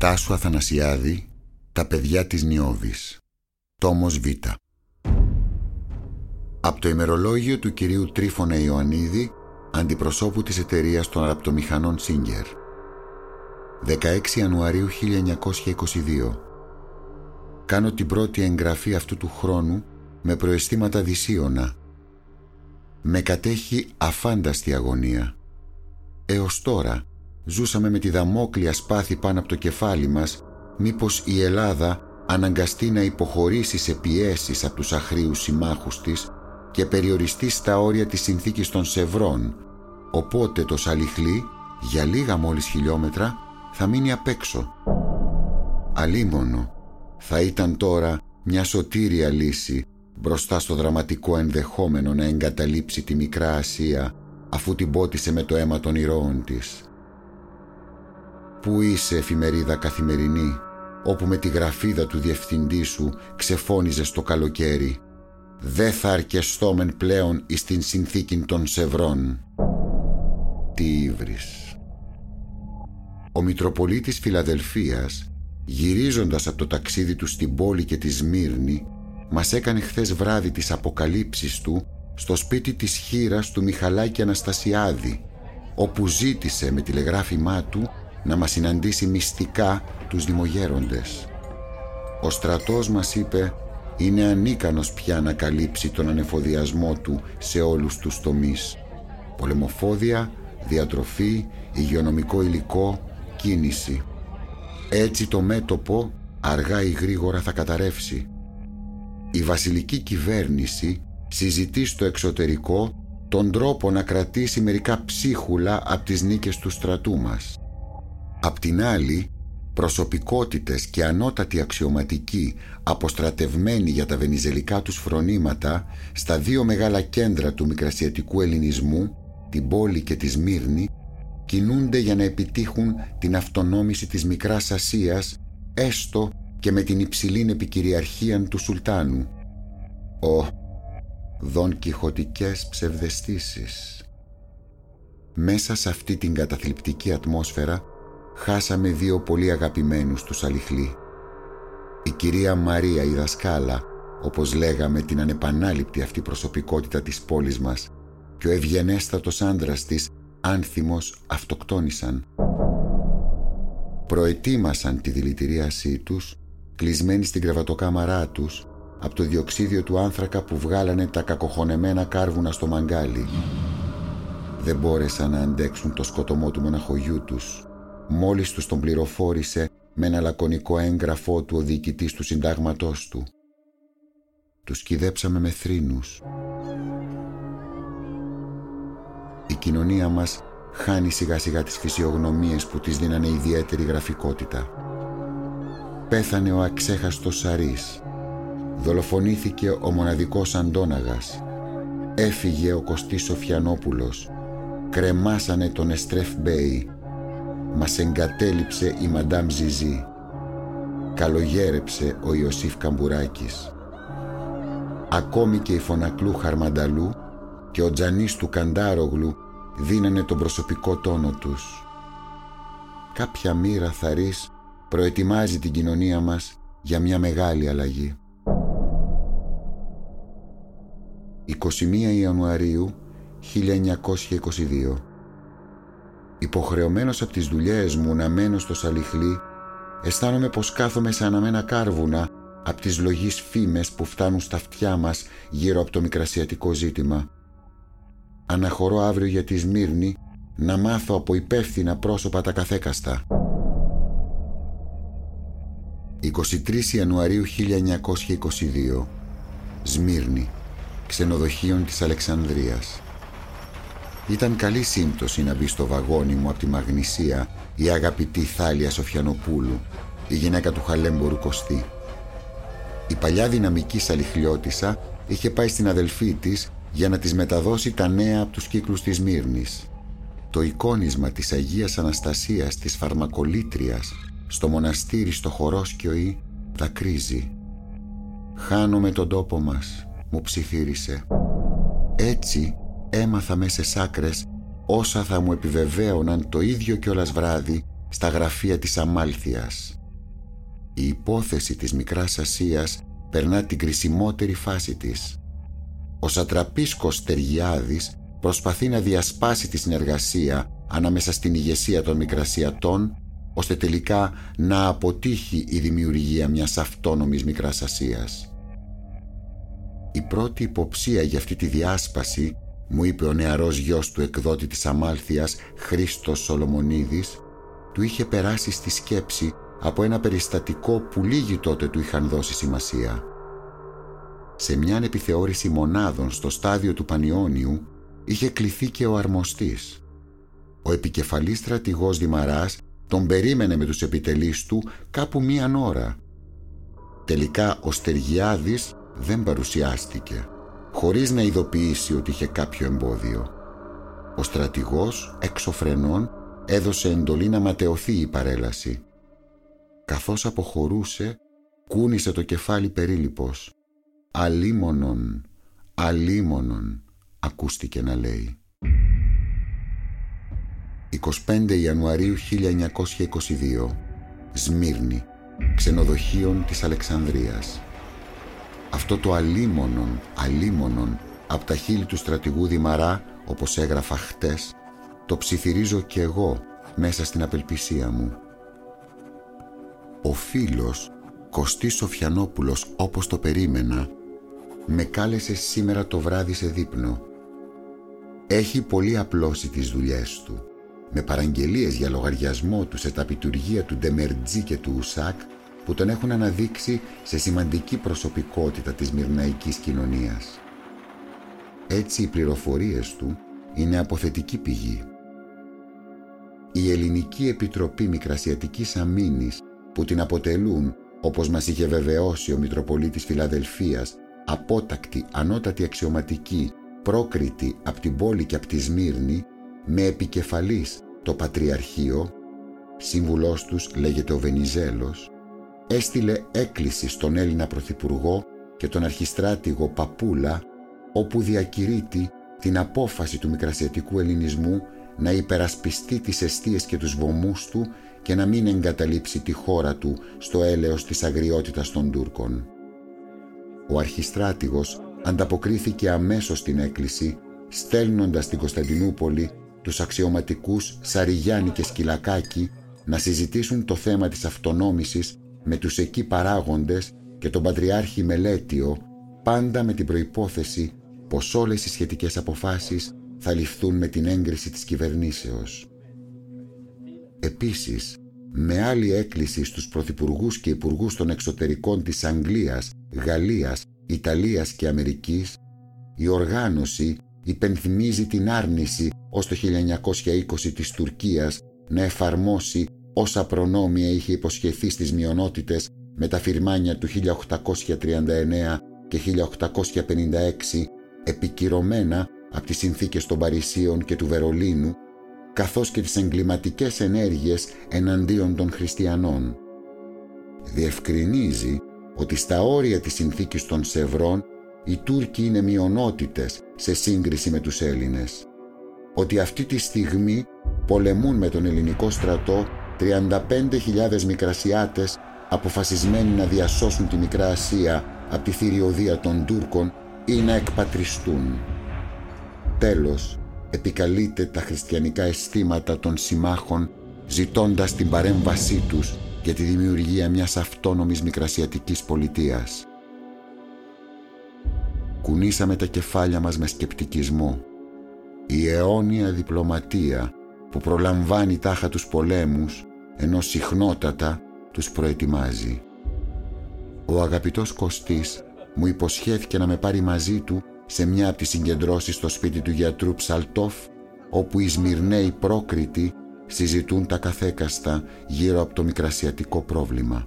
Τάσου Αθανασιάδη «Τα παιδιά της Νιώβης» Τόμος Β Από το ημερολόγιο του κυρίου Τρίφωνα Ιωαννίδη αντιπροσώπου της εταιρείας των αραπτομηχανών Σίγκερ 16 Ιανουαρίου 1922 Κάνω την πρώτη εγγραφή αυτού του χρόνου με προαισθήματα δυσίωνα. Με κατέχει αφάνταστη αγωνία. Έως τώρα ζούσαμε με τη δαμόκλια σπάθη πάνω από το κεφάλι μας μήπως η Ελλάδα αναγκαστεί να υποχωρήσει σε πιέσεις από τους αχρίους συμμάχους της και περιοριστεί στα όρια της συνθήκης των Σευρών οπότε το Σαλιχλή για λίγα μόλις χιλιόμετρα θα μείνει απ' έξω. Αλίμονο θα ήταν τώρα μια σωτήρια λύση μπροστά στο δραματικό ενδεχόμενο να εγκαταλείψει τη Μικρά Ασία αφού την πότισε με το αίμα των ηρώων της. Πού είσαι εφημερίδα καθημερινή όπου με τη γραφίδα του διευθυντή σου ξεφώνιζες στο καλοκαίρι «Δε θα αρκεστόμεν πλέον εις την συνθήκη των Σευρών». Τι ύβρις. Ο Μητροπολίτης Φιλαδελφίας γυρίζοντας από το ταξίδι του στην πόλη και τη Σμύρνη μας έκανε χθες βράδυ τις αποκαλύψεις του στο σπίτι της χείρας του Μιχαλάκη Αναστασιάδη όπου ζήτησε με τηλεγράφημά του να μας συναντήσει μυστικά τους δημογέροντες. Ο στρατός μας είπε είναι ανίκανος πια να καλύψει τον ανεφοδιασμό του σε όλους τους τομείς. Πολεμοφόδια, διατροφή, υγειονομικό υλικό, κίνηση. Έτσι το μέτωπο αργά ή γρήγορα θα καταρρεύσει. Η βασιλική κυβέρνηση συζητεί στο εξωτερικό τον τρόπο να κρατήσει μερικά ψίχουλα από τις νίκες του στρατού μας. Απ' την άλλη, προσωπικότητες και ανώτατοι αξιωματικοί αποστρατευμένοι για τα βενιζελικά τους φρονήματα στα δύο μεγάλα κέντρα του μικρασιατικού ελληνισμού, την πόλη και τη Σμύρνη, κινούνται για να επιτύχουν την αυτονόμηση της Μικράς Ασίας έστω και με την υψηλή επικυριαρχία του Σουλτάνου. Ο δον κιχωτικές ψευδεστήσεις. Μέσα σε αυτή την καταθλιπτική ατμόσφαιρα χάσαμε δύο πολύ αγαπημένους τους Αλιχλή. Η κυρία Μαρία η δασκάλα, όπως λέγαμε την ανεπανάληπτη αυτή προσωπικότητα της πόλης μας και ο ευγενέστατος άντρας της άνθιμος αυτοκτόνησαν. Προετοίμασαν τη δηλητηρίασή τους, κλεισμένοι στην κρεβατοκάμαρά τους, από το διοξίδιο του άνθρακα που βγάλανε τα κακοχωνεμένα κάρβουνα στο μαγκάλι. Δεν μπόρεσαν να αντέξουν το σκοτωμό του μοναχογιού τους. Μόλις τους τον πληροφόρησε με ένα λακωνικό έγγραφό του ο διοικητής του συντάγματός του. Τους κυδέψαμε με θρήνους η κοινωνία μας χάνει σιγά σιγά τις φυσιογνωμίες που της δίνανε ιδιαίτερη γραφικότητα. Πέθανε ο αξέχαστος Σαρής. Δολοφονήθηκε ο μοναδικός Αντώναγας. Έφυγε ο Κωστής Σοφιανόπουλος. Κρεμάσανε τον Εστρέφ Μπέι. Μας εγκατέλειψε η Μαντάμ Ζιζή. Καλογέρεψε ο Ιωσήφ Καμπουράκης. Ακόμη και η Φωνακλού Χαρμανταλού και ο Τζανής του Καντάρογλου δίνανε τον προσωπικό τόνο τους. Κάποια μοίρα θαρής προετοιμάζει την κοινωνία μας για μια μεγάλη αλλαγή. 21 Ιανουαρίου 1922 Υποχρεωμένος από τις δουλειές μου να μένω στο Σαλιχλή αισθάνομαι πως κάθομαι σαν αναμένα κάρβουνα από τις λογείς φήμες που φτάνουν στα αυτιά μας γύρω από το μικρασιατικό ζήτημα. Αναχωρώ αύριο για τη Σμύρνη να μάθω από υπεύθυνα πρόσωπα τα καθέκαστα. 23 Ιανουαρίου 1922 Σμύρνη. Ξενοδοχείων της Αλεξανδρίας Ήταν καλή σύμπτωση να μπει στο βαγόνι μου από τη Μαγνησία η αγαπητή Θάλια Σοφιανοπούλου η γυναίκα του χαλέμπορου Κωστή. Η παλιά δυναμική σαλιχλιώτησα είχε πάει στην αδελφή της για να τις μεταδώσει τα νέα από τους κύκλους της Μύρνης. Το εικόνισμα της Αγίας Αναστασίας της Φαρμακολήτριας στο μοναστήρι στο Χορόσκιοη δακρύζει. «Χάνομαι τον τόπο μας», μου ψιθύρισε. Έτσι έμαθα μέσα σε σάκρες όσα θα μου επιβεβαίωναν το ίδιο κιόλας βράδυ στα γραφεία της Αμάλθειας. Η υπόθεση της Μικράς Ασίας περνά την κρισιμότερη φάση της. Ο Σατραπίσκος Τεργιάδης προσπαθεί να διασπάσει τη συνεργασία ανάμεσα στην ηγεσία των Μικρασιατών ώστε τελικά να αποτύχει η δημιουργία μιας αυτόνομης Μικράς Ασίας. Η πρώτη υποψία για αυτή τη διάσπαση μου είπε ο νεαρός γιος του εκδότη της Αμάλθειας Χρήστος Σολομονίδης του είχε περάσει στη σκέψη από ένα περιστατικό που λίγοι τότε του είχαν δώσει σημασία. Σε μια επιθεώρηση μονάδων στο στάδιο του Πανιόνιου είχε κληθεί και ο αρμοστής. Ο επικεφαλής στρατηγός Δημαράς τον περίμενε με τους επιτελείς του κάπου μίαν ώρα. Τελικά ο Στεργιάδης δεν παρουσιάστηκε, χωρίς να ειδοποιήσει ότι είχε κάποιο εμπόδιο. Ο στρατηγός, έξω φρενών, έδωσε εντολή να ματαιωθεί η παρέλαση. Καθώς αποχωρούσε, κούνησε το κεφάλι περίλυπος. «Αλίμονον, αλίμονον», ακούστηκε να λέει. 25 Ιανουαρίου 1922 Σμύρνη Ξενοδοχείων της Αλεξανδρίας Αυτό το αλίμονον, αλίμονον από τα χείλη του στρατηγού Δημαρά όπως έγραφα χτες το ψιθυρίζω κι εγώ μέσα στην απελπισία μου. Ο φίλος Κωστής Σοφιανόπουλος όπως το περίμενα με κάλεσε σήμερα το βράδυ σε δείπνο. Έχει πολύ απλώσει τις δουλειές του με παραγγελίες για λογαριασμό του σε τα πιτουργία του Ντεμερτζή και του Ουσάκ που τον έχουν αναδείξει σε σημαντική προσωπικότητα της μυρναϊκής κοινωνίας. Έτσι οι πληροφορίες του είναι αποθετική πηγή. Η Ελληνική Επιτροπή Μικρασιατικής Αμήνης που την αποτελούν, όπως μας είχε βεβαιώσει ο Μητροπολίτης Φιλαδελφίας, απότακτη, ανώτατη αξιωματική, πρόκριτη από την πόλη και από τη Σμύρνη, με επικεφαλής το Πατριαρχείο, σύμβουλός τους λέγεται ο Βενιζέλος, έστειλε έκκληση στον Έλληνα Πρωθυπουργό και τον αρχιστράτηγο Παπούλα, όπου διακηρύττει την απόφαση του μικρασιατικού ελληνισμού να υπερασπιστεί τις αιστείες και τους βωμούς του και να μην εγκαταλείψει τη χώρα του στο έλεος της αγριότητας των Τούρκων. Ο αρχιστράτηγος ανταποκρίθηκε αμέσως στην έκκληση, στέλνοντας στην Κωνσταντινούπολη τους αξιωματικούς Σαριγιάννη και Σκυλακάκη να συζητήσουν το θέμα της αυτονόμησης με τους εκεί παράγοντες και τον Πατριάρχη Μελέτιο, πάντα με την προϋπόθεση πως όλες οι σχετικές αποφάσεις θα ληφθούν με την έγκριση της κυβερνήσεως. Επίσης, με άλλη έκκληση στους πρωθυπουργούς και υπουργούς των εξωτερικών της Αγγλίας, Γαλλίας, Ιταλίας και Αμερικής, η οργάνωση υπενθυμίζει την άρνηση ως το 1920 της Τουρκίας να εφαρμόσει όσα προνόμια είχε υποσχεθεί στις μειονότητες με τα φυρμάνια του 1839 και 1856 επικυρωμένα από τις συνθήκες των Παρισίων και του Βερολίνου καθώς και τις εγκληματικές ενέργειες εναντίον των χριστιανών. Διευκρινίζει ότι στα όρια της συνθήκης των Σευρών οι Τούρκοι είναι μειονότητες σε σύγκριση με τους Έλληνες. Ότι αυτή τη στιγμή πολεμούν με τον ελληνικό στρατό 35.000 μικρασιάτες αποφασισμένοι να διασώσουν τη Μικρά Ασία από τη θηριωδία των Τούρκων ή να εκπατριστούν. Τέλος, επικαλείται τα χριστιανικά αισθήματα των συμμάχων ζητώντας την παρέμβασή τους για τη δημιουργία μιας αυτόνομης μικρασιατικής πολιτείας. Κουνήσαμε τα κεφάλια μας με σκεπτικισμό. Η αιώνια διπλωματία που προλαμβάνει τάχα τους πολέμους ενώ συχνότατα τους προετοιμάζει. Ο αγαπητός Κωστής μου υποσχέθηκε να με πάρει μαζί του σε μια από τις συγκεντρώσεις στο σπίτι του γιατρού Ψαλτόφ όπου οι Σμυρναίοι πρόκριτοι συζητούν τα καθέκαστα γύρω από το μικρασιατικό πρόβλημα.